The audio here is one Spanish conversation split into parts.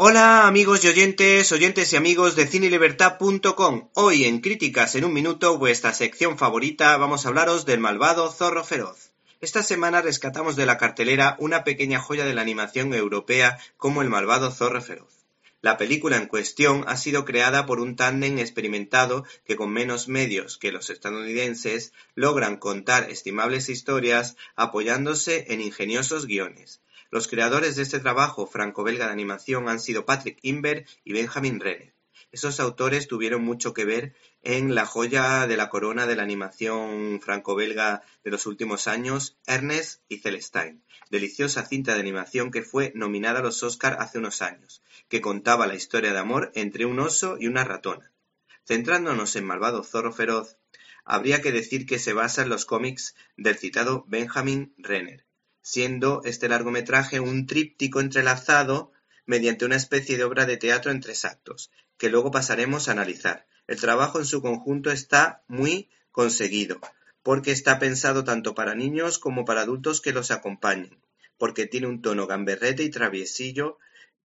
Hola amigos y oyentes, oyentes y amigos de cinelibertad.com. Hoy en Críticas en un Minuto, vuestra sección favorita, vamos a hablaros del malvado zorro feroz. Esta semana rescatamos de la cartelera una pequeña joya de la animación europea como el malvado zorro feroz. La película en cuestión ha sido creada por un tándem experimentado que con menos medios que los estadounidenses logran contar estimables historias apoyándose en ingeniosos guiones. Los creadores de este trabajo franco-belga de animación han sido Patrick Imbert y Benjamin Renner. Esos autores tuvieron mucho que ver en la joya de la corona de la animación franco-belga de los últimos años, Ernest y Celestine, deliciosa cinta de animación que fue nominada a los Oscar hace unos años, que contaba la historia de amor entre un oso y una ratona. Centrándonos en Malvado Zorro Feroz, habría que decir que se basa en los cómics del citado Benjamin Renner, siendo este largometraje un tríptico entrelazado mediante una especie de obra de teatro en tres actos, que luego pasaremos a analizar. El trabajo en su conjunto está muy conseguido, porque está pensado tanto para niños como para adultos que los acompañen, porque tiene un tono gamberrete y traviesillo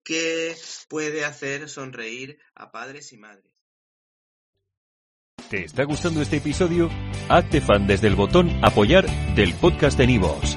que puede hacer sonreír a padres y madres. ¿Te está gustando este episodio? Hazte fan desde el botón apoyar del podcast de Nivos.